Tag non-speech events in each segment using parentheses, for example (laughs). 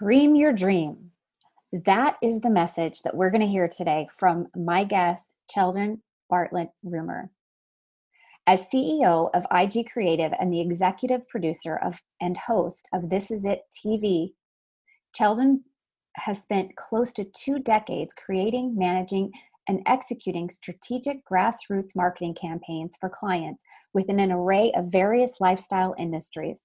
Scream your dream. That is the message that we're going to hear today from my guest, Cheldin Barlatt Rumer. As CEO of IG Creative and the executive producer of and host of This Is It TV, Cheldin has spent close to two decades creating, managing, and executing strategic grassroots marketing campaigns for clients within an array of various lifestyle industries.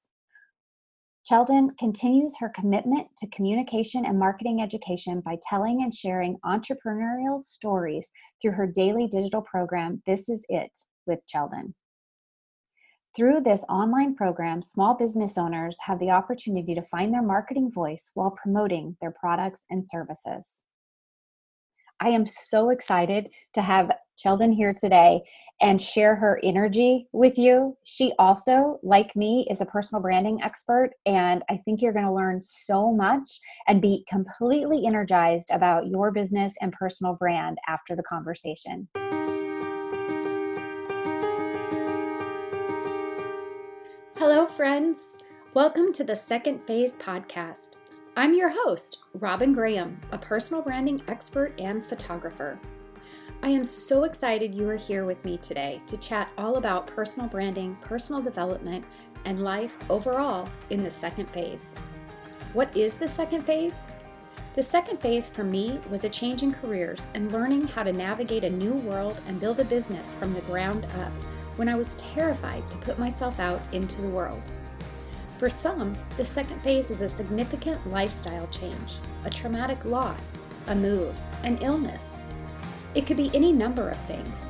Cheldin continues her commitment to communication and marketing education by telling and sharing entrepreneurial stories through her daily digital program, This Is It with Cheldin. Through this online program, small business owners have the opportunity to find their marketing voice while promoting their products and services. I am so excited to have Cheldin here today and share her energy with you. She also, like me, is a personal branding expert, and I think you're going to learn so much and be completely energized about your business and personal brand after the conversation. Hello, friends. Welcome to the Second Phase podcast. I'm your host, Robin Graham, a personal branding expert and photographer. I am so excited you are here with me today to chat all about personal branding, personal development, and life overall in the second phase. What is the second phase? The second phase for me was a change in careers and learning how to navigate a new world and build a business from the ground up when I was terrified to put myself out into the world. For some, the second phase is a significant lifestyle change, a traumatic loss, a move, an illness. It could be any number of things.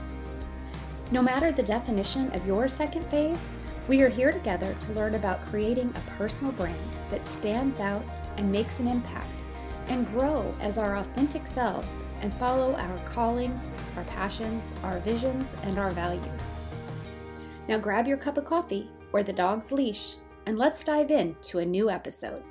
No matter the definition of your second phase, we are here together to learn about creating a personal brand that stands out and makes an impact, and grow as our authentic selves and follow our callings, our passions, our visions, and our values. Now grab your cup of coffee or the dog's leash and let's dive in to a new episode.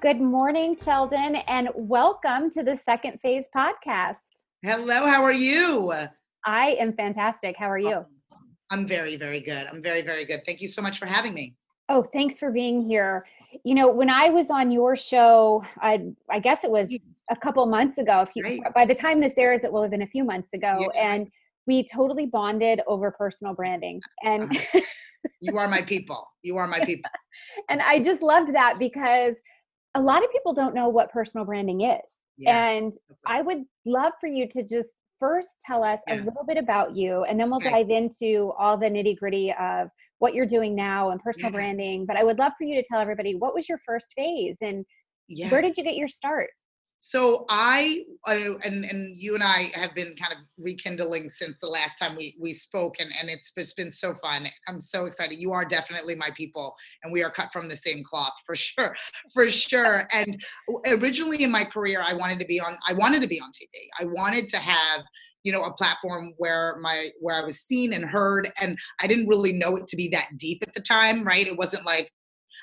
Good morning, Cheldin, and welcome to the Second Phase podcast. Hello, how are you? I am fantastic. How are you? Oh, I'm very, very good. I'm very, very good. Thank you so much for having me. Oh, thanks for being here. You know, when I was on your show, I, I guess it was a couple months ago. If you, by the time this airs, it will have been a few months ago, yeah. and we totally bonded over personal branding and uh-huh. you are my people you are my people (laughs) and i just loved that because a lot of people don't know what personal branding is yeah. and i would love for you to just first tell us yeah. a little bit about you and then we'll okay. dive into all the nitty gritty of what you're doing now and personal yeah. branding but i would love for you to tell everybody what was your first phase and where did you get your start so I uh, and and you and I have been kind of rekindling since the last time we we spoke, and and it's it's been so fun. I'm so excited. You are definitely my people, and we are cut from the same cloth (laughs) for sure, for sure. And originally in my career, I wanted to be on. I wanted to be on TV. I wanted to have you know a platform where my where i was seen and heard and i didn't really know it to be that deep at the time right it wasn't like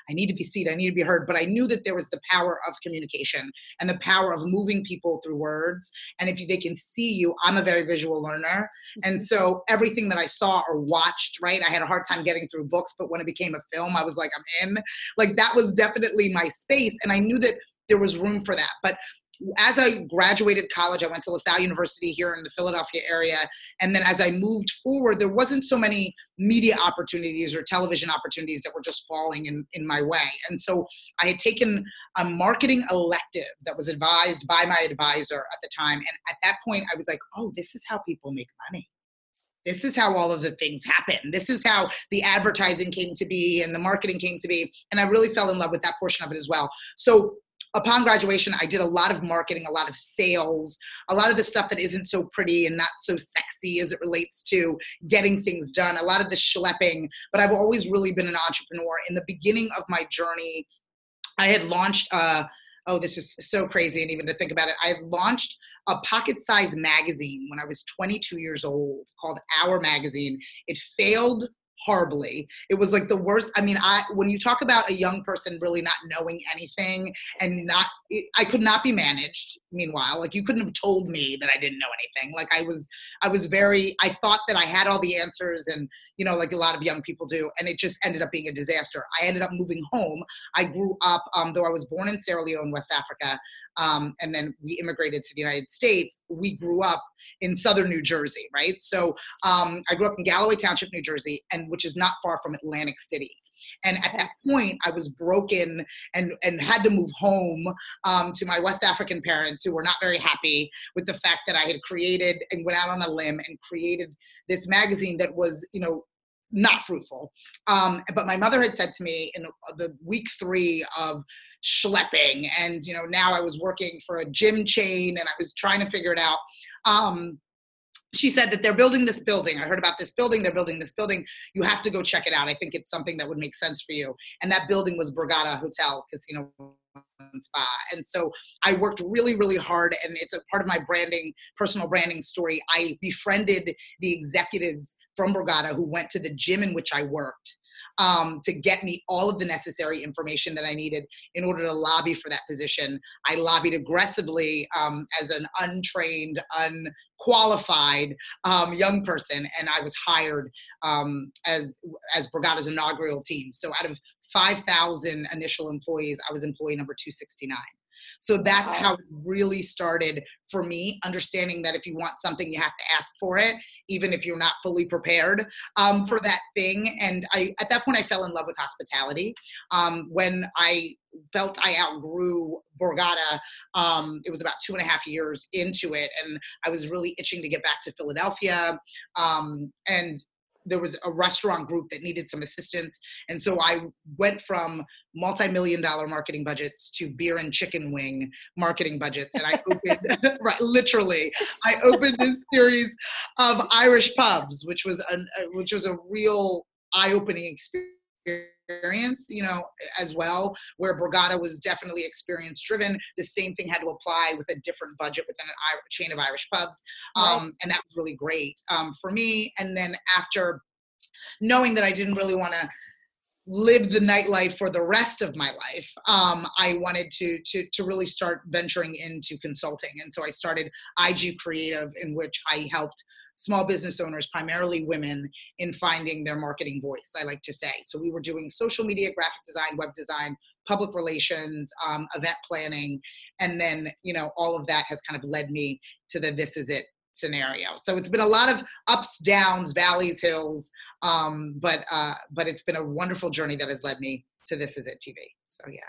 I need to be seen, I need to be heard. But I knew that there was the power of communication and the power of moving people through words. And if they can see you, I'm a very visual learner. And mm-hmm. so everything that I saw or watched, right, I had a hard time getting through books, but when it became a film, I was like, I'm in. Like that was definitely my space. And I knew that there was room for that. But as I graduated college, I went to LaSalle University here in the Philadelphia area. And then as I moved forward, there wasn't so many media opportunities or television opportunities that were just falling in, in my way. And so I had taken a marketing elective that was advised by my advisor at the time. And at that point, I was like, oh, this is how people make money this is how all of the things happen. This is how the advertising came to be and the marketing came to be. And I really fell in love with that portion of it as well. So upon graduation, I did a lot of marketing, a lot of sales, a lot of the stuff that isn't so pretty and not so sexy as it relates to getting things done, a lot of the schlepping. But I've always really been an entrepreneur. In the beginning of my journey, I had launched. Uh, oh, this is so crazy, and even to think about it, I launched a pocket-sized magazine when I was 22 years old called Our Magazine. It failed horribly. It was like the worst. I mean, I when you talk about a young person really not knowing anything and not, I could not be managed. Meanwhile, like you couldn't have told me that I didn't know anything. Like I was, I was very. I thought that I had all the answers, and you know, like a lot of young people do, and it just ended up being a disaster. I ended up moving home. I grew up, um, though I was born in Sierra Leone, West Africa, um, and then we immigrated to the United States. We grew up in southern New Jersey, right? So um, I grew up in Galloway Township, New Jersey, and which is not far from Atlantic City. And at that point, I was broken and and had to move home um, to my West African parents, who were not very happy with the fact that I had created and went out on a limb and created this magazine that was, you know, not fruitful. Um, but my mother had said to me in the week three of schlepping, and you know, now I was working for a gym chain and I was trying to figure it out. Um, she said that they're building this building. I heard about this building. They're building this building. You have to go check it out. I think it's something that would make sense for you. And that building was Borgata Hotel, Casino, and Spa. And so I worked really, really hard. And it's a part of my branding, personal branding story. I befriended the executives from Borgata who went to the gym in which I worked um, to get me all of the necessary information that I needed in order to lobby for that position. I lobbied aggressively um, as an untrained, unqualified um, young person, and I was hired um, as as Borgata's inaugural team. So out of 5,000 initial employees, I was employee number 269. So that's wow. how it really started for me, understanding that if you want something, you have to ask for it, even if you're not fully prepared um, for that thing. And I, at that point, I fell in love with hospitality. Um, when I felt I outgrew Borgata. Um, it was about two and a half years into it, and I was really itching to get back to Philadelphia. Um, and there was a restaurant group that needed some assistance. And so i went from multi-million dollar marketing budgets to beer and chicken wing marketing budgets. And i opened (laughs) (laughs) right literally i opened this series of irish pubs which was an uh, which was a real eye-opening experience experience, you know, as well, where Borgata was definitely experience driven. The same thing had to apply with a different budget within a chain of Irish pubs. Um, right. And that was really great um, for me. And then after knowing that I didn't really want to live the nightlife for the rest of my life um, i wanted to, to to really start venturing into consulting and so i started ig creative in which i helped small business owners, primarily women, in finding their marketing voice, I like to say. So we were doing social media, graphic design, web design, public relations, um, event planning, and then, you know, all of that has kind of led me to the this is it scenario. So it's been a lot of ups, downs, valleys, hills, um, but uh, but it's been a wonderful journey that has led me to this is it TV. So yeah.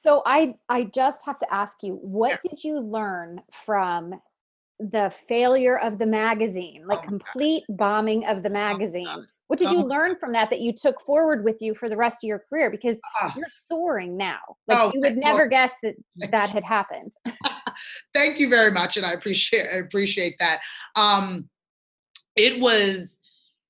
So I I just have to ask you, what yeah. did you learn from the failure of the magazine, like oh, complete God. bombing of the magazine. Oh, what did you oh, learn from that that you took forward with you for the rest of your career? Because uh, you're soaring now. Like oh, you would never well, guess that (laughs) that had happened. (laughs) thank you very much, and I appreciate I appreciate that. Um, it was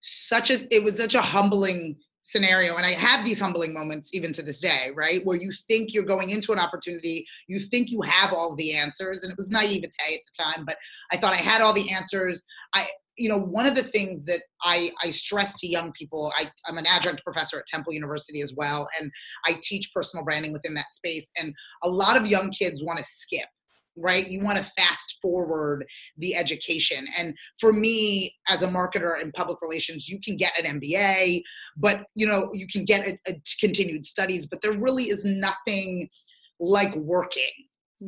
such a it was such a humbling scenario and i have these humbling moments even to this day right? Where you think you're going into an opportunity you think you have all the answers and it was naivete at the time but i thought i had all the answers. I you know one of the things that i i stress to young people I, i'm an adjunct professor at temple university as well and i teach personal branding within that space and a lot of young kids want to skip right? You want to fast forward the education. And for me, as a marketer in public relations, you can get an MBA, but you know, you can get a, a continued studies, but there really is nothing like working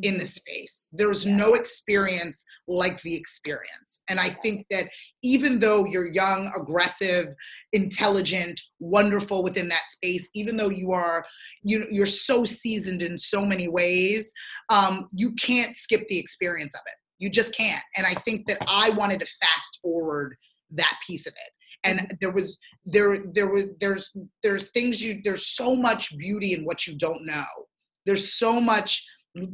in the mm-hmm. space. There's yeah. no experience like the experience. And I think that even though you're young, aggressive, intelligent, wonderful within that space, even though you are you you're so seasoned in so many ways, um, you can't skip the experience of it. You just can't. And I think that I wanted to fast forward that piece of it and mm-hmm. there was there there was there's there's things you there's so much beauty in what you don't know there's so much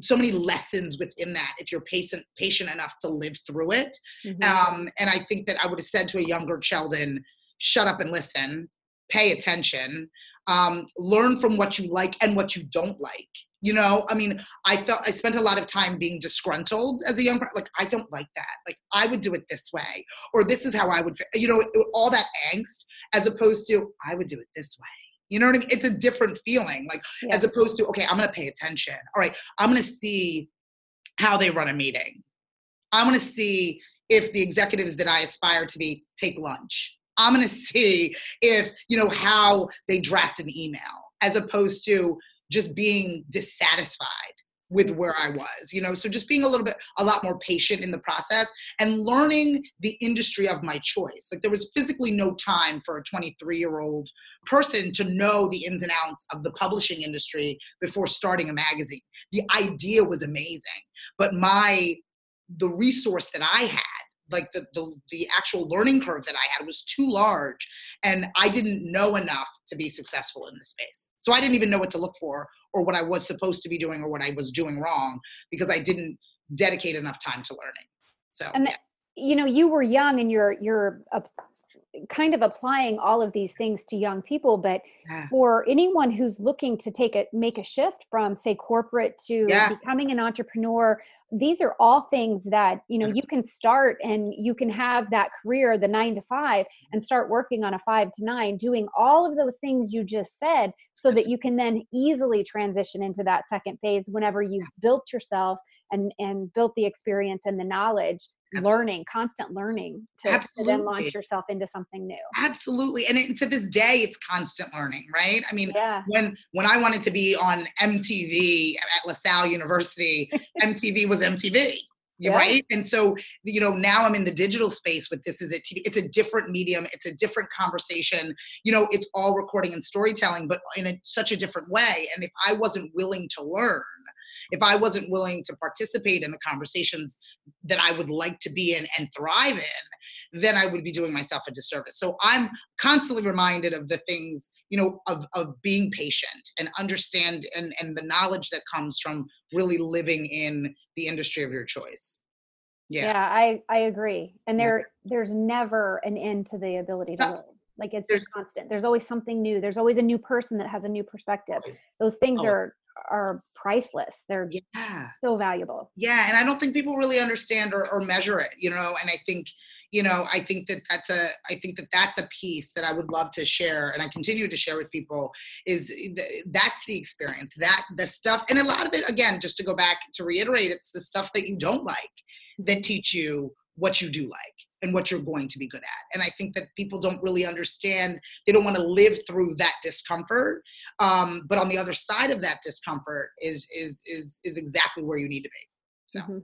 so many lessons within that if you're patient patient enough to live through it mm-hmm. um, and i think that i would have said to a younger Cheldin shut up and listen pay attention um, learn from what you like and what you don't like You know, I mean, I felt I spent a lot of time being disgruntled as a young person. Like, I don't like that. Like, I would do it this way, or this is how I would, you know, all that angst, as opposed to I would do it this way. You know what I mean? It's a different feeling. Like, Yeah. as opposed to, okay, I'm to pay attention. All right, I'm to see how they run a meeting. I'm to see if the executives that I aspire to be take lunch. I'm to (laughs) see if, you know, how they draft an email as opposed to just being dissatisfied with mm. where I was, you know, so just being a little bit, a lot more patient in the process and learning the industry of my choice. Like there was physically no time for a 23 year old person to know the ins and outs of the publishing industry before starting a magazine. The idea was amazing, but my, the resource that I had, like the, the the actual learning curve that I had was too large and I didn't know enough to be successful in the space. So I didn't even know what to look for or what I was supposed to be doing or what I was doing wrong because I didn't dedicate enough time to learning. So And yeah. you know you were young and you're you're uh, kind of applying all of these things to young people but Yeah. for anyone who's looking to take it make a shift from say corporate to Yeah. becoming an entrepreneur these are all things that you know you can start and you can have that career the 9 to 5 mm-hmm. and start working on a 5 to 9 doing all of those things you just said so that you can then easily transition into that second phase whenever you've built yourself and and built the experience and the knowledge Absolutely. learning constant learning to, to then launch yourself into something new absolutely and it, to this day it's constant learning, right? I mean, yeah when when I wanted to be on MTV at LaSalle University, (laughs) MTV was MTV. Yeah. right? And so, you know, now I'm in the digital space with this is it TV. It's a different medium, it's a different conversation. You know, it's all recording and storytelling, but in a, such a different way. And if I wasn't willing to learn, if I wasn't willing to participate in the conversations that I would like to be in and thrive in, then I would be doing myself a disservice. So I'm constantly reminded of the things, you know, of, of being patient and understand and, and the knowledge that comes from really living in the industry of your choice. yeah, Yeah. i i agree and Yeah. there there's never an end to the ability to No. learn like it's There's- just constant there's always something new there's always a new person that has a new perspective Always. those things Oh. are are priceless they're Yeah. so valuable Yeah. And I don't think people really understand or, or measure it, you know, and I think, you know, I think that that's a, I think that that's a piece that I would love to share and I continue to share with people is th- that's the experience that the stuff. And a lot of it, again, just to go back to reiterate, it's the stuff that you don't like that mm-hmm. teach you what you do like and what you're going to be good at. And I think that people don't really understand, they don't want to live through that discomfort. Um, but on the other side of that discomfort is is is is exactly where you need to be. So Mhm.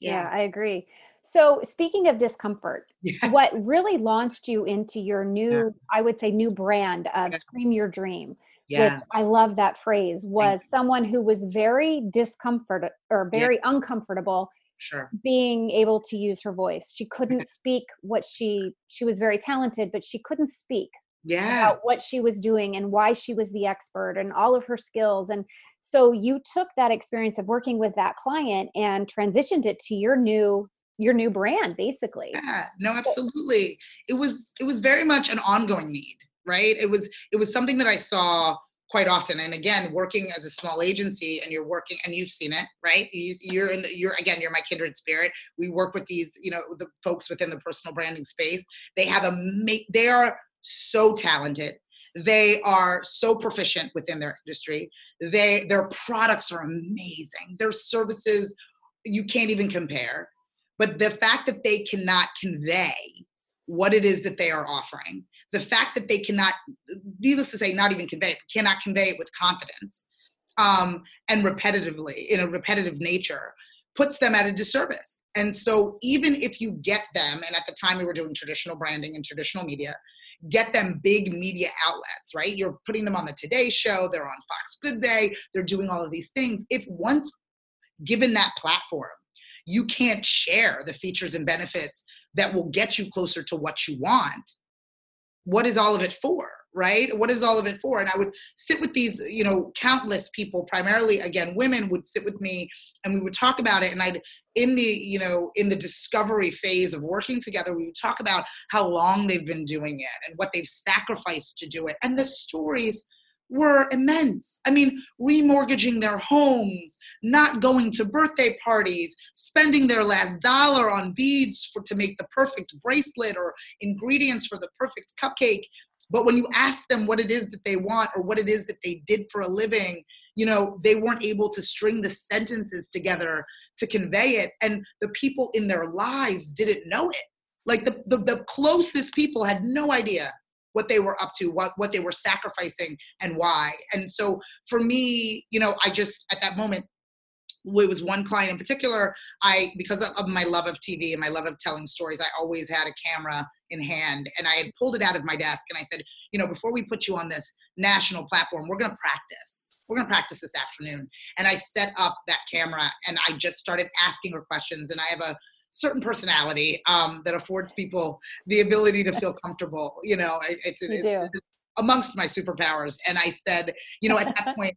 yeah yeah. i agree so speaking of discomfort Yeah. (laughs) what really launched you into your new i would say new brand of Yeah. scream your dream Yeah. which I love that phrase, was someone who was very discomfort or Yeah. very uncomfortable Sure. being able to use her voice. She couldn't speak what she she was very talented, but she couldn't speak Yeah. about what she was doing and why she was the expert and all of her skills. And so you took that experience of working with that client and transitioned it to your new your new brand basically. Yeah. No, absolutely. It was it was very much an ongoing need, right? It was it was something that I saw quite often. And again, working as a small agency and you're working and you've seen it, right? You, you're in the you're again, you're my kindred spirit. We work with these, you know, the folks within the personal branding space. They have a they are so talented. They are so proficient within their industry. They their products are amazing. Their services you can't even compare. But the fact that they cannot convey what it is that they are offering, the fact that they cannot, needless to say, not even convey it, cannot convey it with confidence um, and repetitively in a repetitive nature, puts them at a disservice. And so, even if you get them, and at the time we were doing traditional branding and traditional media, get them big media outlets, right? You're putting them on the Today Show, they're on Fox Good Day, they're doing all of these things. If once given that platform, you can't share the features and benefits that will get you closer to what you want, what is all of it for? Right? What is all of it for? And I would sit with these, you know, countless people, primarily again, women would sit with me and we would talk about it. And I'd, in the, you know, in the discovery phase of working together, we would talk about how long they've been doing it and what they've sacrificed to do it. And the stories were immense. I mean, remortgaging their homes, not going to birthday parties, spending their last dollar on beads for, to make the perfect bracelet or ingredients for the perfect cupcake. But when you ask them what it is that they want or what it is that they did for a living, you know, they weren't able to string the sentences together to convey it. And the people in their lives didn't know it. Like the, the, the closest people had no idea what they were up to, what what they were sacrificing, and why. And so for me, you know, I just at that moment it was one client in particular i because of my love of tv and my love of telling stories i always had a camera in hand. And i had pulled it out of my desk and i said you know before we put you on this national platform we're going to practice. We're going to practice this afternoon. And i set up that camera and i just started asking her questions. And i have a certain personality um, that affords people the ability to feel comfortable. You know, it's, it's, it's, amongst my superpowers. And I said, you know, at that (laughs) point,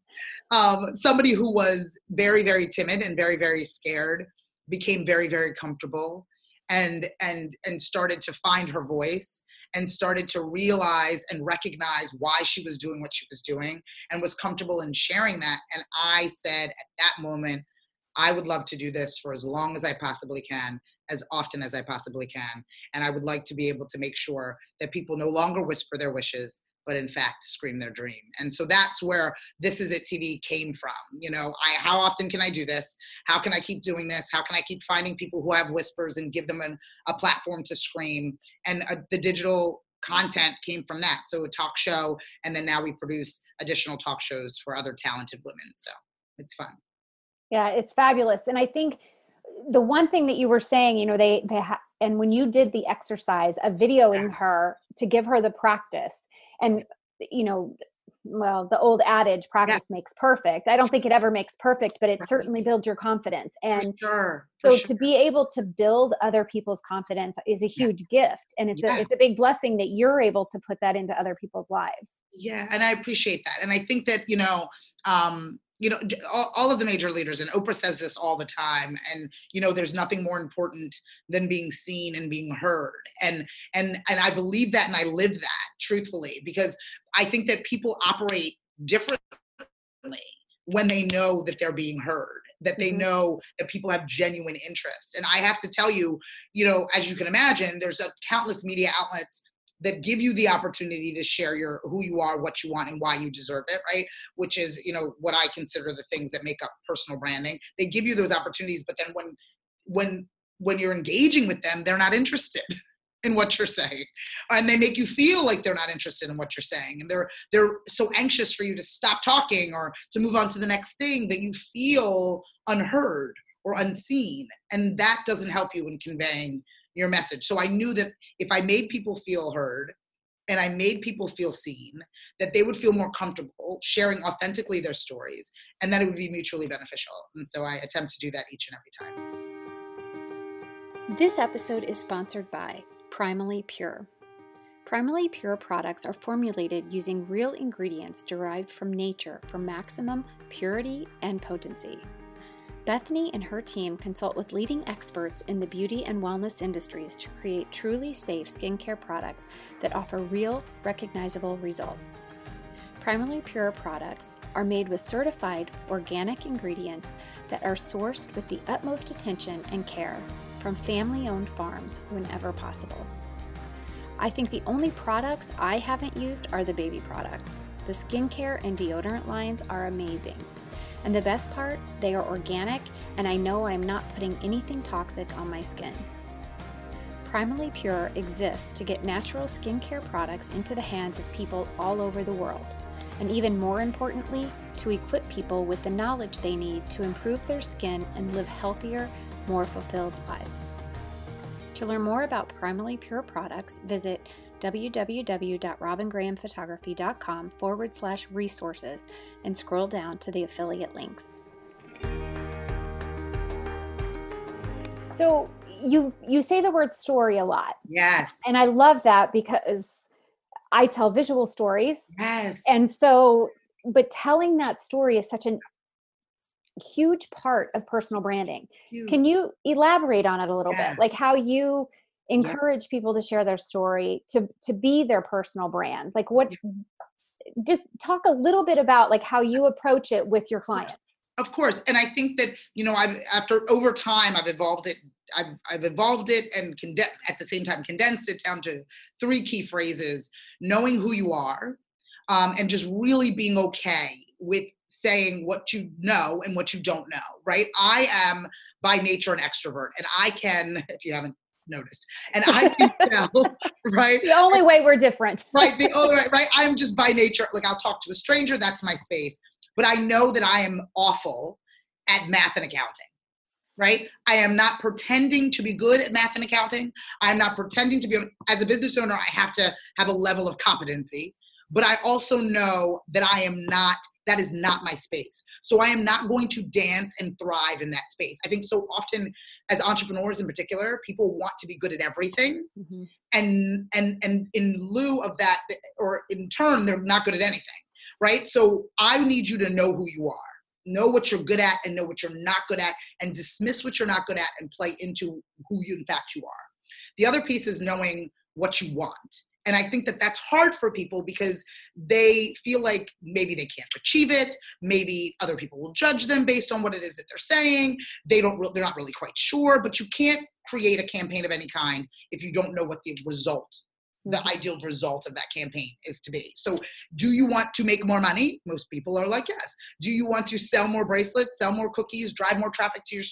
um, somebody who was very, very timid and very, very scared became very, very comfortable and and and started to find her voice and started to realize and recognize why she was doing what she was doing and was comfortable in sharing that and i said at that moment I would love to do this for as long as I possibly can, as often as I possibly can. And I would like to be able to make sure that people no longer whisper their wishes, but in fact scream their dream. And so that's where this is it TV came from. You know, I how often can I do this? How can I keep doing this? How can I keep finding people who have whispers and give them an, a platform to scream? And uh, the digital content came from that. So a talk show, and then now we produce additional talk shows for other talented women. So it's fun yeah it's fabulous and i think the one thing that you were saying you know they they ha- and when you did the exercise of videoing her to give her the practice and you know well the old adage practice yeah. makes perfect i don't think it ever makes perfect but it certainly builds your confidence and sure. so sure. to be able to build other people's confidence is a huge yeah. gift and it's yeah. a it's a big blessing that you're able to put that into other people's lives yeah and i appreciate that and i think that you know um you know all, all, of the major leaders and oprah says this all the time and you know there's nothing more important than being seen and being heard and and and i believe that and i live that truthfully because i think that people operate differently when they know that they're being heard that they mm-hmm. know that people have genuine interest and i have to tell you you know as you can imagine there's a countless media outlets that give you the opportunity to share your who you are what you want and why you deserve it right? Which is you know what i consider the things that make up personal branding. They give you those opportunities but then when when when you're engaging with them they're not interested (laughs) in what you're saying. And they make you feel like they're not interested in what you're saying and they're they're so anxious for you to stop talking or to move on to the next thing that you feel unheard or unseen and that doesn't help you in conveying your message. So I knew that if I made people feel heard and I made people feel seen, that they would feel more comfortable sharing authentically their stories and that it would be mutually beneficial. And so I attempt to do that each and every time. This episode is sponsored by Primally Pure. Primally Pure products are formulated using real ingredients derived from nature for maximum purity and potency. Bethany and her team consult with leading experts in the beauty and wellness industries to create truly safe skincare products that offer real, recognizable results. Primally Pure products are made with certified organic ingredients that are sourced with the utmost attention and care from family owned farms whenever possible. I think the only products I haven't used are the baby products. The skincare and deodorant lines are amazing. And the best part, they are organic, and I know I'm not putting anything toxic on my skin. Primally Pure exists to get natural skincare products into the hands of people all over the world, and even more importantly, to equip people with the knowledge they need to improve their skin and live healthier, more fulfilled lives. To learn more about Primally Pure products, visit www.robingrahamphotography.com forward slash resources and scroll down to the affiliate links. So you you say the word story a lot. Yes. And I love that because I tell visual stories. Yes. And so but telling that story is such a huge part of personal branding. Huge. Can you elaborate on it a little yeah. bit? Like how you encourage yeah. people to share their story to to be their personal brand like what just talk a little bit about like how you approach it with your clients. Of course, and I think that you know, I've after over time, I've evolved it. I've I've evolved it and conde- at the same time condensed it down to three key phrases: knowing who you are, um, and just really being okay with saying what you know and what you don't know. Right? I am by nature an extrovert, and I can, (laughs) if you haven't noticed, and I can (laughs) tell, right? The only way we're different. (laughs) right. The oh, right, right. I'm just by nature like I'll talk to a stranger. That's my space but I know that I am awful at math and accounting. Right? I am not pretending to be good at math and accounting. I'm not pretending to be, as a business owner, I have to have a level of competency, but I also know that I am not, that is not my space. So I am not going to dance and thrive in that space. I think so often as entrepreneurs in particular, people want to be good at everything. Mm-hmm. And, and, and in lieu of that, or in turn, they're not good at anything right? So I need you to know who you are, know what you're good at and know what you're not good at, and dismiss what you're not good at and play into who you, in fact, you are. The other piece is knowing what you want. And I think that that's hard for people because they feel like maybe they can't achieve it. Maybe other people will judge them based on what it is that they're saying. They don't, they're not really quite sure, but you can't create a campaign of any kind if you don't know what the result the mm-hmm. ideal result of that campaign is to be. So, do you want to make more money? Most people are like, yes. Do you want to sell more bracelets, sell more cookies, drive more traffic to your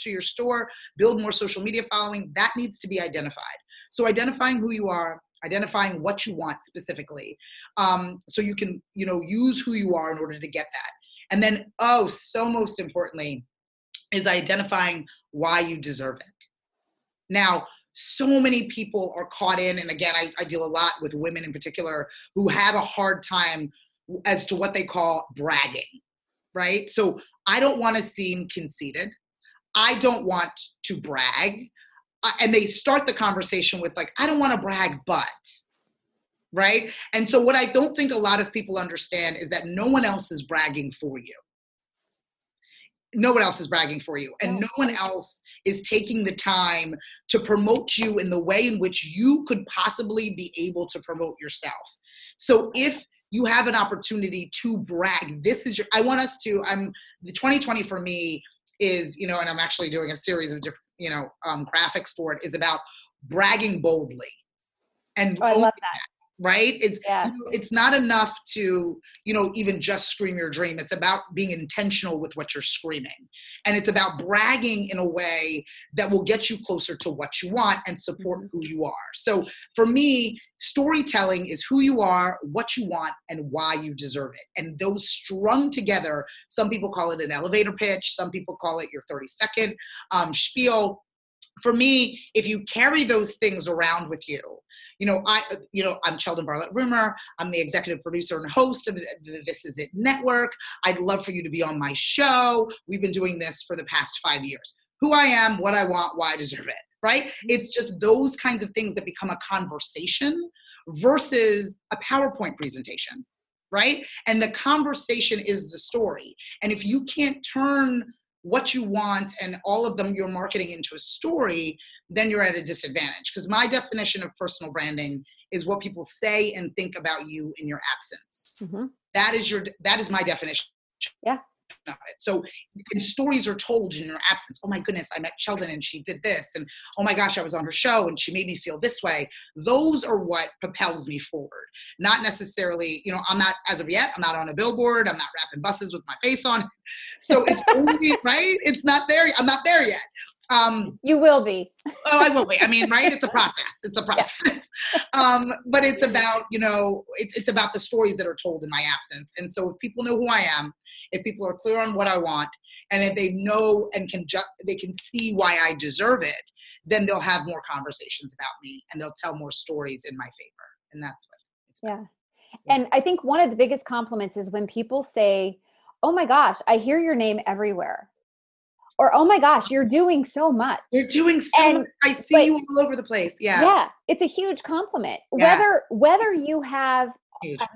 to your store, build more social media following? That needs to be identified. So, identifying who you are, identifying what you want specifically, um, so you can, you know, use who you are in order to get that. And then, oh, so most importantly, is identifying why you deserve it. Now, so many people are caught in and again I, I, deal a lot with women in particular who have a hard time as to what they call bragging right so i don't want to seem conceited i don't want to brag and they start the conversation with like i don't want to brag but right? And so what i don't think a lot of people understand is that no one else is bragging for you. No one else is bragging for you and no. one else is taking the time to promote you in the way in which you could possibly be able to promote yourself. So if you have an opportunity to brag this is your i want us to i'm the 2020 for me is you know and i'm actually doing a series of different you know um, graphics for it is about bragging boldly. And oh, i love that right? It's yeah. you know, it's not enough to you know even just scream your dream. It's about being intentional with what you're screaming. And it's about bragging in a way that will get you closer to what you want and support mm-hmm. who you are. So for me storytelling is who you are what you want and why you deserve it. And those strung together some people call it an elevator pitch some people call it your 30 second um, spiel. For me if you carry those things around with you you know, I, you know, I'm Cheldin Barlatt Rumer. I'm the executive producer and host of the This Is It Network. I'd love for you to be on my show. We've been doing this for the past five years. Who I am, what I want, why I deserve it, right? Mm-hmm. It's just those kinds of things that become a conversation versus a PowerPoint presentation, right? And the conversation is the story. And if you can't turn what you want and all of them you're marketing into a story, then you're at a disadvantage. Because my definition of personal branding is what people say and think about you in your absence. Mm-hmm. That is your that is my definition. Yeah of it. So stories are told in your absence. Oh my goodness, I met Cheldin and she did this. And oh my gosh, I was on her show and she made me feel this way. Those are what propels me forward. Not necessarily, you know, I'm not, as of yet, I'm not on a billboard. I'm not wrapping buses with my face on. So it's only, (laughs) right? It's not there. I'm not there yet. Um, you will be. oh, I will be. I mean, right? It's a (laughs) process. It's a process. (laughs) um, but it's about, you know, it's, it's about the stories that are told in my absence. And so if people know who I am, if people are clear on what I want, and if they know and can ju- they can see why I deserve it, then they'll have more conversations about me and they'll tell more stories in my favor. And that's what it's about. Yeah. yeah. And I think one of the biggest compliments is when people say, Oh my gosh, I hear your name everywhere or oh my gosh you're doing so much. You're doing so and, much. i see you all over the place. Yeah. Yeah it's a huge compliment. Yeah. whether whether you have uh,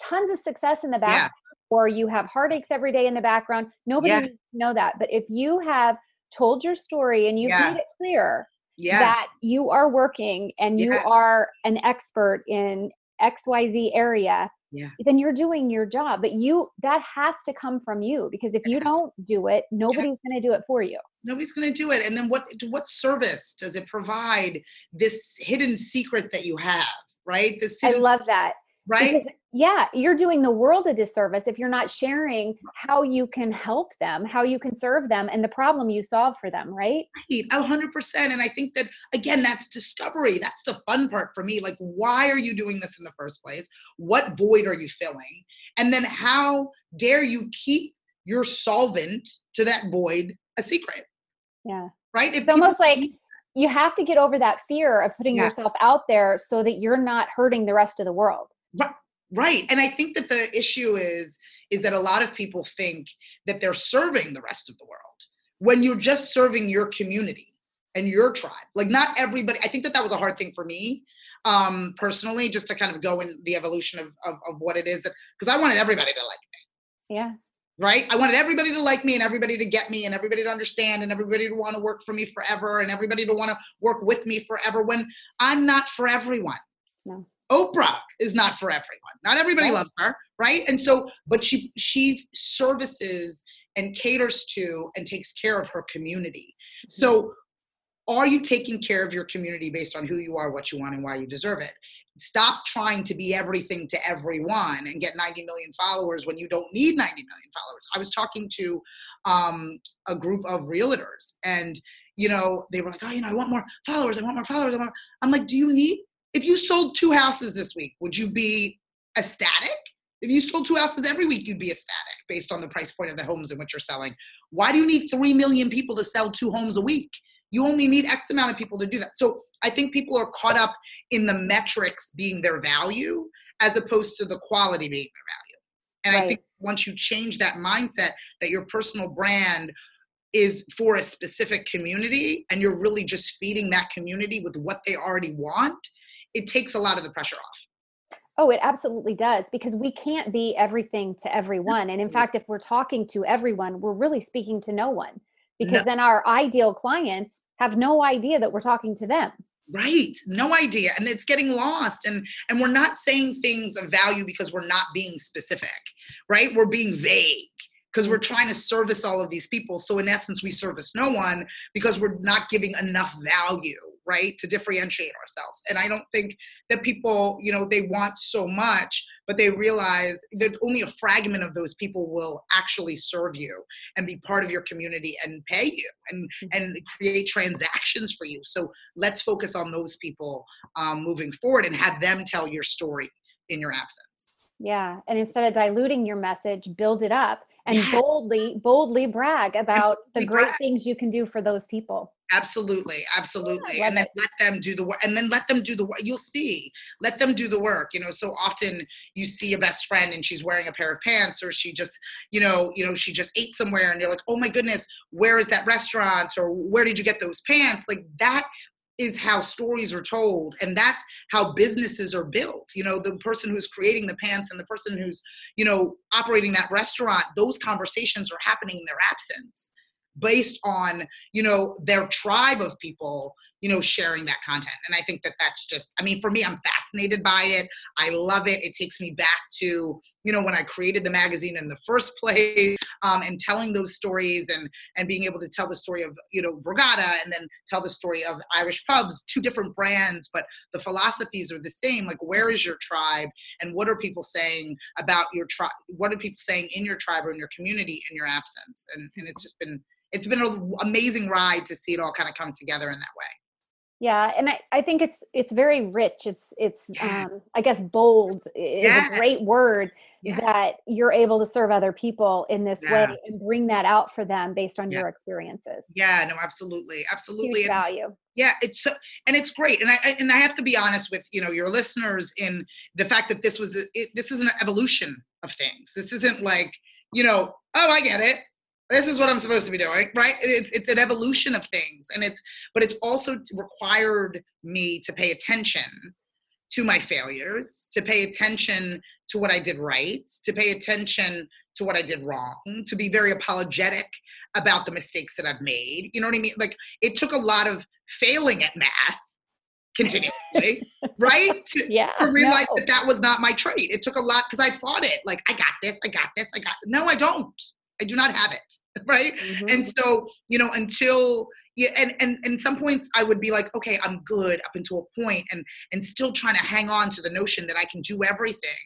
tons of success in the back yeah. or you have heartaches every day in the background nobody yeah. needs to know that. But if you have told your story and you've made it clear that you are working and you are an expert in xyz area Yeah. then you're doing your job. But you that has to come from you because if you don't do it, nobody's going to do it for you. nobody's going to do it and then what what service does it provide this hidden secret that you have right this I love that. Right Because, yeah, you're doing the world a disservice if you're not sharing how you can help them, how you can serve them, and the problem you solve for them, right? Right, a hundred percent. And I think that again, that's discovery. That's the fun part for me. Like, why are you doing this in the first place? What void are you filling? And then how dare you keep your solvent to that void a secret? Yeah. Right? If It's almost like you have to get over that fear of putting Yeah. yourself out there so that you're not hurting the rest of the world. Right. And I think that the issue is is that a lot of people think that they're serving the rest of the world when you're just serving your community and your tribe. Like not everybody. I think that that was a hard thing for me um personally just to kind of go in the evolution of of, of what it is that because i wanted everybody to like me. Yeah. right? I wanted everybody to like me and everybody to get me and everybody to understand and everybody to want to work for me forever and everybody to want to work with me forever when I'm not for everyone. No. Oprah is not for everyone. Not everybody Right. loves her, right? And so but she she services and caters to and takes care of her community. So are you taking care of your community based on who you are, what you want, and why you deserve it? Stop trying to be everything to everyone and get 90 million followers when you don't need 90 million followers. I was talking to um, a group of realtors, and you know, they were like, "Oh, you know, I want more followers. I want more followers. I want." I'm like, "Do you need? If you sold two houses this week, would you be ecstatic? If you sold two houses every week, you'd be ecstatic based on the price point of the homes in which you're selling. Why do you need three million people to sell two homes a week? You only need X amount of people to do that. So I think people are caught up in the metrics being their value as opposed to the quality being their value. And I think once you change that mindset that your personal brand is for a specific community and you're really just feeding that community with what they already want, it takes a lot of the pressure off. Oh, it absolutely does because we can't be everything to everyone. And in fact, if we're talking to everyone, we're really speaking to no one because No. then our ideal clients have no idea that we're talking to them. Right. No idea. And it's getting lost. And and we're not saying things of value because we're not being specific, right? We're being vague because we're trying to service all of these people. So in essence, we service no one because we're not giving enough value, right? To differentiate ourselves. And I don't think that people, you know, they want so much, but they realize that only a fragment of those people will actually serve you and be part of your community and pay you and and create transactions for you. So let's focus on those people um, moving forward and have them tell your story in your absence. Yeah. And instead of diluting your message, build it up and Yeah. boldly, boldly brag about the great brag. things you can do for those people. Absolutely, absolutely. love and then it. let them do the work. And then let them do the work. You'll see. Let them do the work. You know, so often you see a best friend and she's wearing a pair of pants, or she just, you know, you know, she just ate somewhere, and you're like, oh my goodness, where is that restaurant? Or where did you get those pants? Like that is how stories are told and that's how businesses are built. You know the person who's creating the pants and the person who's you know operating that restaurant those conversations are happening in their absence based on you know their tribe of people you know sharing that content. And i think that that's just i mean for me i'm fascinated by it. I love it. It takes me back to you know when i created the magazine in the first (laughs) place um, and telling those stories and and being able to tell the story of you know Borgata and then tell the story of irish pubs two different brands but the philosophies are the same. Like where is your tribe and what are people saying about your tribe what are people saying in your tribe or in your community in your absence? And and it's just been it's been an amazing ride to see it all kind of come together in that way Yeah, and I, I think it's it's very rich. It's it's Yeah. um, I guess bold is Yeah. a great word Yeah. that you're able to serve other people in this way and bring that out for them based on your experiences. yeah no absolutely absolutely Huge And- value. yeah it's so and it's great and I, I and i have to be honest with you know your listeners in the fact that this was a, it, this is an evolution of things this isn't like you know oh i get it this is what i'm supposed to be doing right it's it's an evolution of things and it's but it's also required me to pay attention to my failures to pay attention to what i did right to pay attention to what i did wrong to be very apologetic about the mistakes that i've made you know what i mean like it took a lot of failing at math continuously, (laughs) right? To, yeah. to realize no. that that was not my trait. It took a lot because I fought it. Like, I got this, I got this, I got. No, I don't. I do not have it, (laughs) right? Mhm. And so, you know, until yeah, and and and some points I would be like, okay, I'm good up until a point, and and still trying to hang on to the notion that I can do everything.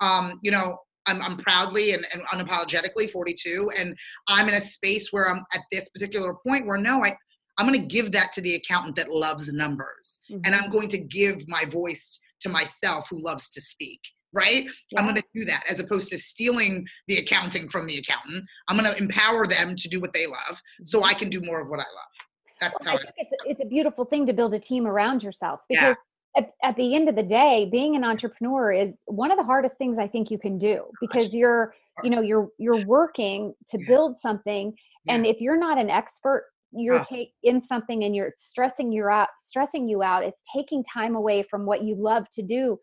Um, you know, I'm I'm proudly and, and unapologetically 42, and I'm in a space where I'm at this particular point where no, I I'm going to give that to the accountant that loves numbers, and Mhm. I'm going to give my voice to myself who loves to speak. Right? I'm going to do that as opposed to stealing the accounting from the accountant. I'm going to empower them to do what they love so I can do more of what I love. That's Well, how I I, think it's it's a beautiful thing to build a team around yourself Yeah. because at, at the end of the day, being an entrepreneur is one of the hardest things I think you can do because you're you know you're you're working to Yeah. build something, and if you're not an expert, you're Oh. take in something and you're stressing you out, stressing you out. It's taking time away from what you love to do.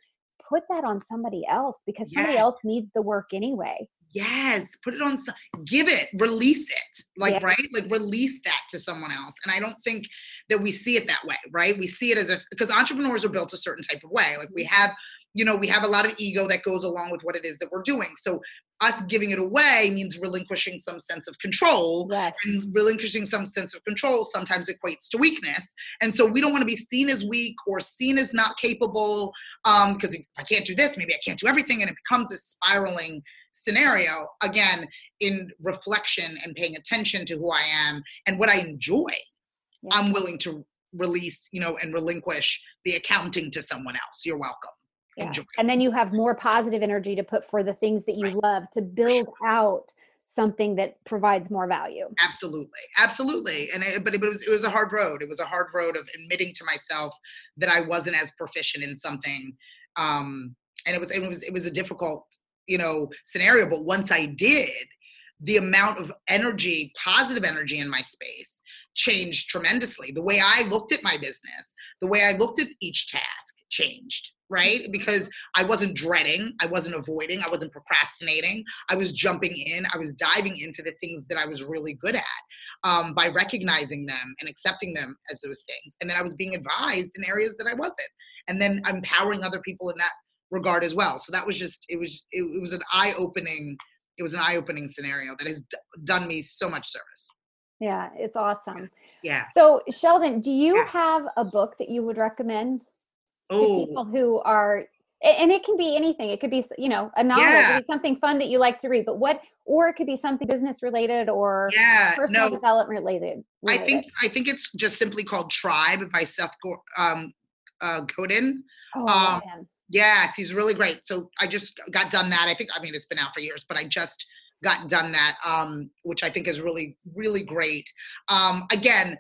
Put that on somebody else because somebody Yeah. else needs the work anyway. yes, put it on, give it, release it, like Yeah. right, like release that to someone else. And I don't think that we see it that way, right? We see it as a because entrepreneurs are built a certain type of way. Like we have, you know, we have a lot of ego that goes along with what it is that we're doing. So us giving it away means relinquishing some sense of control Yes. and relinquishing some sense of control sometimes equates to weakness and so we don't want to be seen as weak or seen as not capable um because if i can't do this maybe i can't do everything and it becomes this spiraling scenario again in reflection and paying attention to who i am and what i enjoy Yeah. i'm willing to release you know and relinquish the accounting to someone else you're welcome Yeah. enjoy And then you have more positive energy to put for the things that you Right. love to build out something that provides more value. absolutely absolutely and it, but it was it was a hard road it was a hard road of admitting to myself that i wasn't as proficient in something um and it was it was it was a difficult you know scenario but once i did the amount of energy positive energy in my space changed tremendously the way i looked at my business the way i looked at each task changed right because i wasn't dreading i wasn't avoiding i wasn't procrastinating I was jumping in, I was diving into the things that I was really good at um, by recognizing them and accepting them as those things. And then I was being advised in areas that I wasn't, and then empowering other people in that regard as well. So that was just it was it, it was an eye opening it was an eye opening scenario that has d- done me so much service. Yeah, it's awesome. Yeah. So, Cheldin, do you Yeah. have a book that you would recommend to Oh, people who are and it can be anything. It could be, you know, a novel, Yeah. something fun that you like to read, but what or it could be something business related or yeah. personal No, development related. I think I think it's just simply called Tribe by Seth Go- um, uh, Godin. oh, um. Yes, he's really great. So I just got done that. I think I mean it's been out for years, but I just got done that, um, which I think is really really great. Um, again,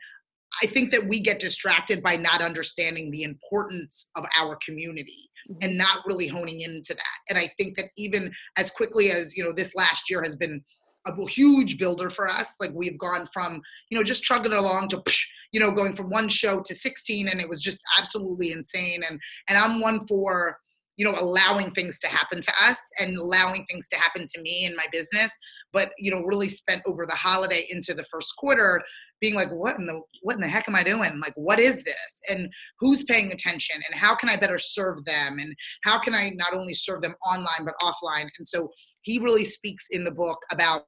I think that we get distracted by not understanding the importance of our community Mhm. and not really honing into that. And I think that even as quickly as you know, this last year has been a huge builder for us. Like we've gone from you know just trugging along to you know going from one show to 16, and it was just absolutely insane. And and I'm one for you know allowing things to happen to us and allowing things to happen to me and my business. But you know really spent over the holiday into the first quarter being like what in the what in the heck am i doing? Like what is this? And who's paying attention? And how can i better serve them? And how can i not only serve them online but offline? And so he really speaks in the book about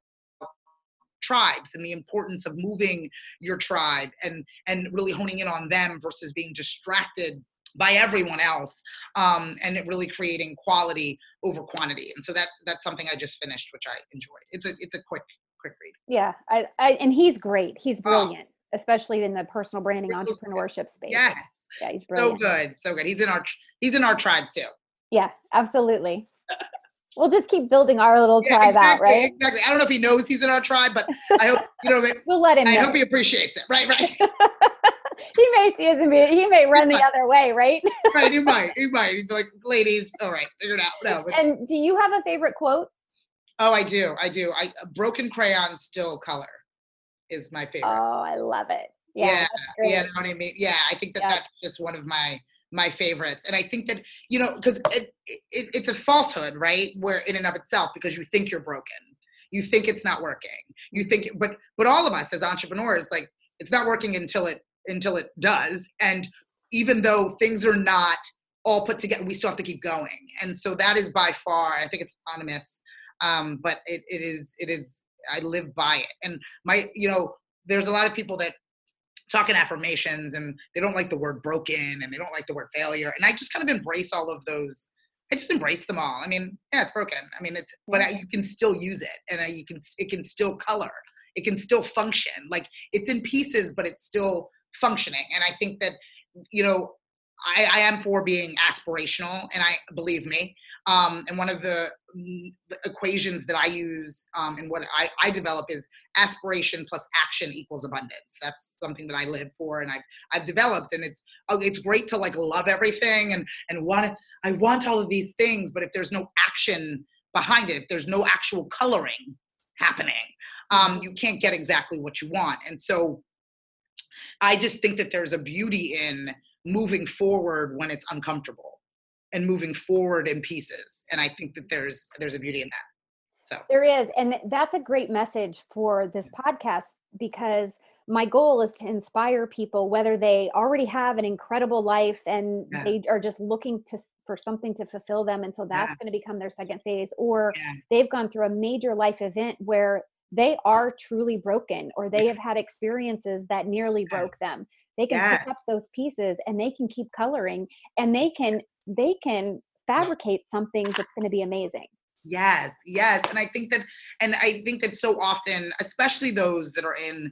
tribes and the importance of moving your tribe and and really honing in on them versus being distracted by everyone else um, and it really creating quality over quantity and so that's that's something i just finished which i enjoyed it's a it's a quick quick read Yeah, I, I and he's great. He's Oh. brilliant, especially in the personal branding Really good. entrepreneurship space. yeah yeah, he's brilliant. so good so good he's in our he's in our tribe too Yeah, absolutely. (laughs) we'll just keep building our little Yeah, tribe out, exactly, right? exactly i don't know if he knows he's in our tribe but i hope (laughs) you know We'll let him i know. hope he appreciates it right right (laughs) he may see us. and be- He may run the other way, right? right he might he (laughs) might he'd be like ladies all right figure it out no but and do you have a favorite quote? Oh, I do. I do. I a broken crayon still color is my favorite. Oh, I love it. Yeah, yeah, yeah, know what I mean? Yeah, I think that Yeah. that's just one of my my favorites, and I think that you know because it, it, it's a falsehood, right? Where in and of itself, because you think you're broken, you think it's not working, you think, but but all of us as entrepreneurs, like it's not working until it until it does, and even though things are not all put together, we still have to keep going. And so that is by far, I think it's anonymous, um, but it, it is, it is, I live by it. And my, you know, there's a lot of people that talk in affirmations and they don't like the word broken and they don't like the word failure. And I just kind of embrace all of those. I just embrace them all. I mean, yeah, it's broken. I mean, it's, but I, you can still use it and I, you can, it can still color. It can still function. Like it's in pieces, but it's still functioning. And I think that, you know, I, I am for being aspirational, and I believe me. Um, and one of the, the, equations that I use um, and what I, I develop is aspiration plus action equals abundance. That's something that I live for, and I've I've developed. And it's oh, it's great to like love everything and and want I want all of these things, but if there's no action behind it, if there's no actual coloring happening, um, you can't get exactly what you want. And so I just think that there's a beauty in moving forward when it's uncomfortable and moving forward in pieces. And I think that there's there's a beauty in that. So there is, and that's a great message for this podcast because my goal is to inspire people whether they already have an incredible life and yeah. they are just looking to for something to fulfill them and so that's yes. going to become their second phase or yeah. they've gone through a major life event where they are truly broken or they have had experiences that nearly yes. broke them they can yes. pick up those pieces and they can keep coloring and they can they can fabricate something that's going to be amazing yes yes and i think that and i think that so often especially those that are in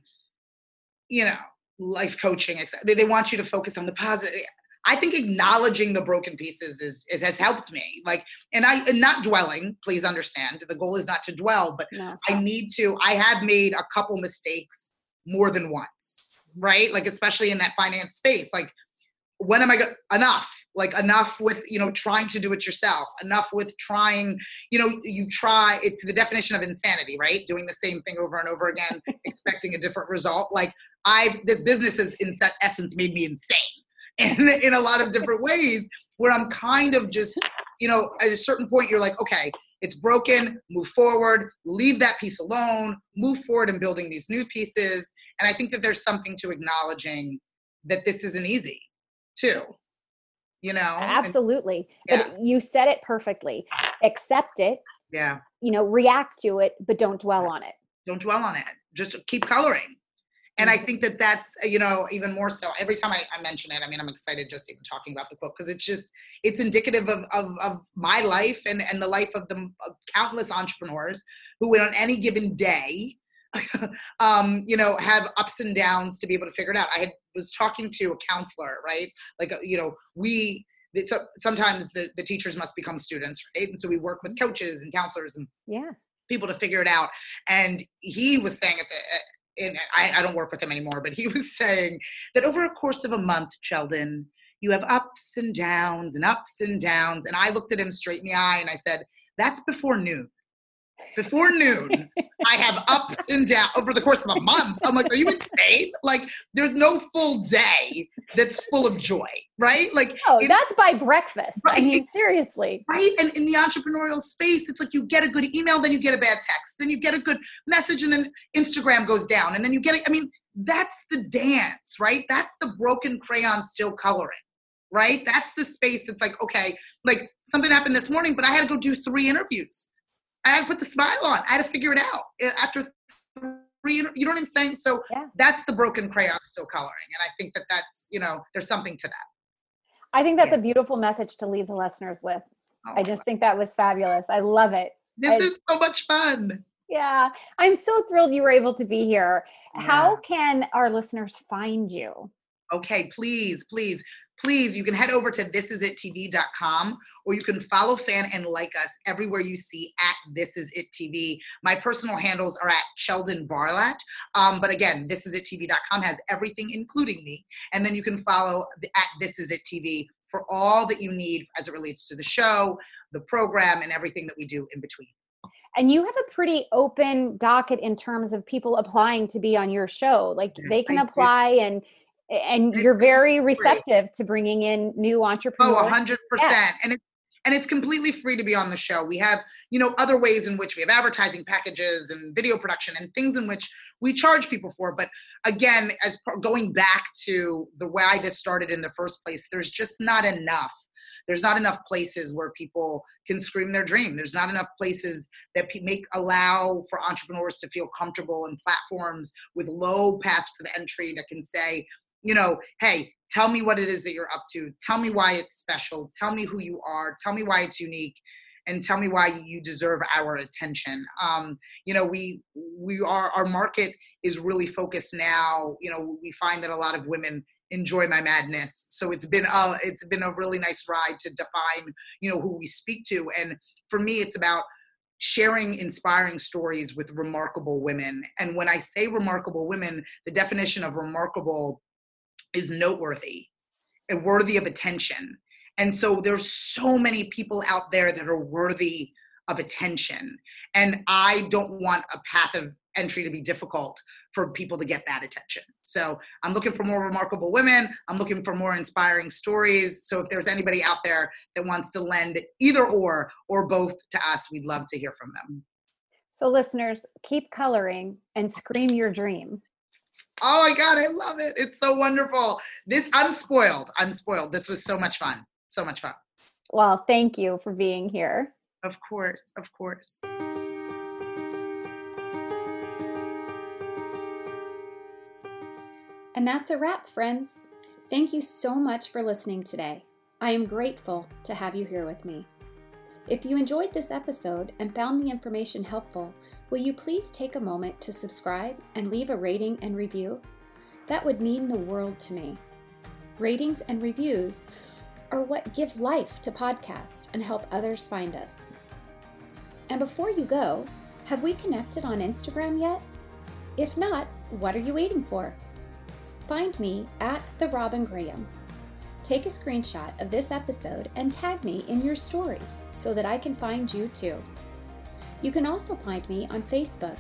you know life coaching they, they want you to focus on the positive I think acknowledging the broken pieces is, is has helped me. Like, and I and not dwelling. Please understand, the goal is not to dwell, but no, I need to. I have made a couple mistakes more than once, right? Like, especially in that finance space. Like, when am I go- enough? Like enough with you know trying to do it yourself. Enough with trying. You know, you try. It's the definition of insanity, right? Doing the same thing over and over again, (laughs) expecting a different result. Like I, this business has in essence made me insane (laughs) in, in a lot of different ways where I'm kind of just, you know, at a certain point, you're like, okay, it's broken, move forward, leave that piece alone, move forward and building these new pieces. And I think that there's something to acknowledging that this isn't easy, too. You know? Absolutely. And, yeah. You said it perfectly. Accept it. Yeah. You know, react to it, but don't dwell on it. Don't dwell on it. Just keep coloring and I mm-hmm. think that that's you know even more so every time I, I mention it. I mean, I'm excited just even talking about the book because it's just it's indicative of, of of my life and and the life of the of countless entrepreneurs who on any given day. (laughs) um, you know, have ups and downs to be able to figure it out. I had, was talking to a counselor, right? Like, uh, you know, we so sometimes the, the teachers must become students, right? And so we work with coaches and counselors and yeah people to figure it out. And he was saying at the and I, I don't work with him anymore, but he (laughs) was saying that over a course of a month, Cheldin, you have ups and downs and ups and downs. And I looked at him straight in the eye and I said, That's before noon. Before noon, I have ups and downs over the course of a month. I'm like, are you insane? Like, there's no full day that's full of joy, right? Like, oh, it, that's by breakfast. Right? I mean, seriously. Right. And in the entrepreneurial space, it's like you get a good email, then you get a bad text, then you get a good message, and then Instagram goes down, and then you get it. I mean, that's the dance, right? That's the broken crayon still coloring right? That's the space that's like, okay, like something happened this morning, but I had to go do three interviews. I had to put the smile on. I had to figure it out eh, after three. You know what I'm saying? So yeah. that's the broken crayon still coloring, and I think that that's you know there's something to that. I think that's yeah. a beautiful message to leave the listeners with. Oh, I just think that was fabulous. I love it. This I, is so much fun. Yeah, I'm so thrilled you were able to be here. Yeah. How can our listeners find you? Okay, please, please please, you can head over to thisisItTV.com or you can follow, fan, and like us everywhere you see at This Is It TV. My personal handles are at Cheldin Barlatt. Um, but again, thisisItTV.com has everything, including me. And then you can follow the, at This Is It TV for all that you need as it relates to the show, the program, and everything that we do in between. And you have a pretty open docket in terms of people applying to be on your show. Like they can I apply do. and and you're very receptive to bringing in new oh, entrepreneurs. Oh, 100%. Yeah. And it, and it's completely free to be on the show. We have, you know, other ways in which we have advertising packages and video production and things in which we charge people for. But again, as going back to the why this started in the first place, there's just not enough there's not enough places where people can scream their dream there's not enough places that make allow for entrepreneurs to feel comfortable and platforms with low paths of entry that can say you know hey tell me what it is that you're up to tell me why it's special tell me who you are tell me why it's unique and tell me why you deserve our attention um, you know we we are our market is really focused now you know we find that a lot of women enjoy my madness. So it's been a it's been a really nice ride to define, you know, who we speak to. And for me, it's about sharing inspiring stories with remarkable women. And when I say remarkable women, the definition of remarkable is noteworthy and worthy of attention. And so there's so many people out there that are worthy of attention. And I don't want a path of entry to be difficult for people to get that attention. So I'm looking for more remarkable women. I'm looking for more inspiring stories. So if there's anybody out there that wants to lend either or or both to us, we'd love to hear from them. So listeners, keep coloring and scream your dream. Oh my God, I love it. It's so wonderful. This I'm spoiled. I'm spoiled. This was so much fun. So much fun. Well, thank you for being here. Of course, of course. And that's a wrap, friends. Thank you so much for listening today. I am grateful to have you here with me. If you enjoyed this episode and found the information helpful, will you please take a moment to subscribe and leave a rating and review? That would mean the world to me. Ratings and reviews are what give life to podcasts and help others find us. And before you go, have we connected on Instagram yet? If not, what are you waiting for? Find me at The Robin Graham. Take a screenshot of this episode and tag me in your stories so that I can find you too. You can also find me on Facebook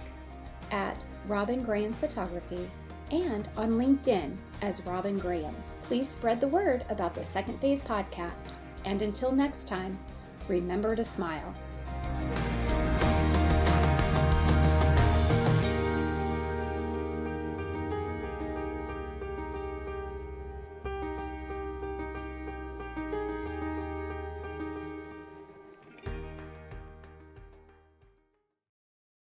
at Robin Graham Photography and on LinkedIn as Robin Graham. Please spread the word about the Second Phase podcast. And until next time, remember to smile.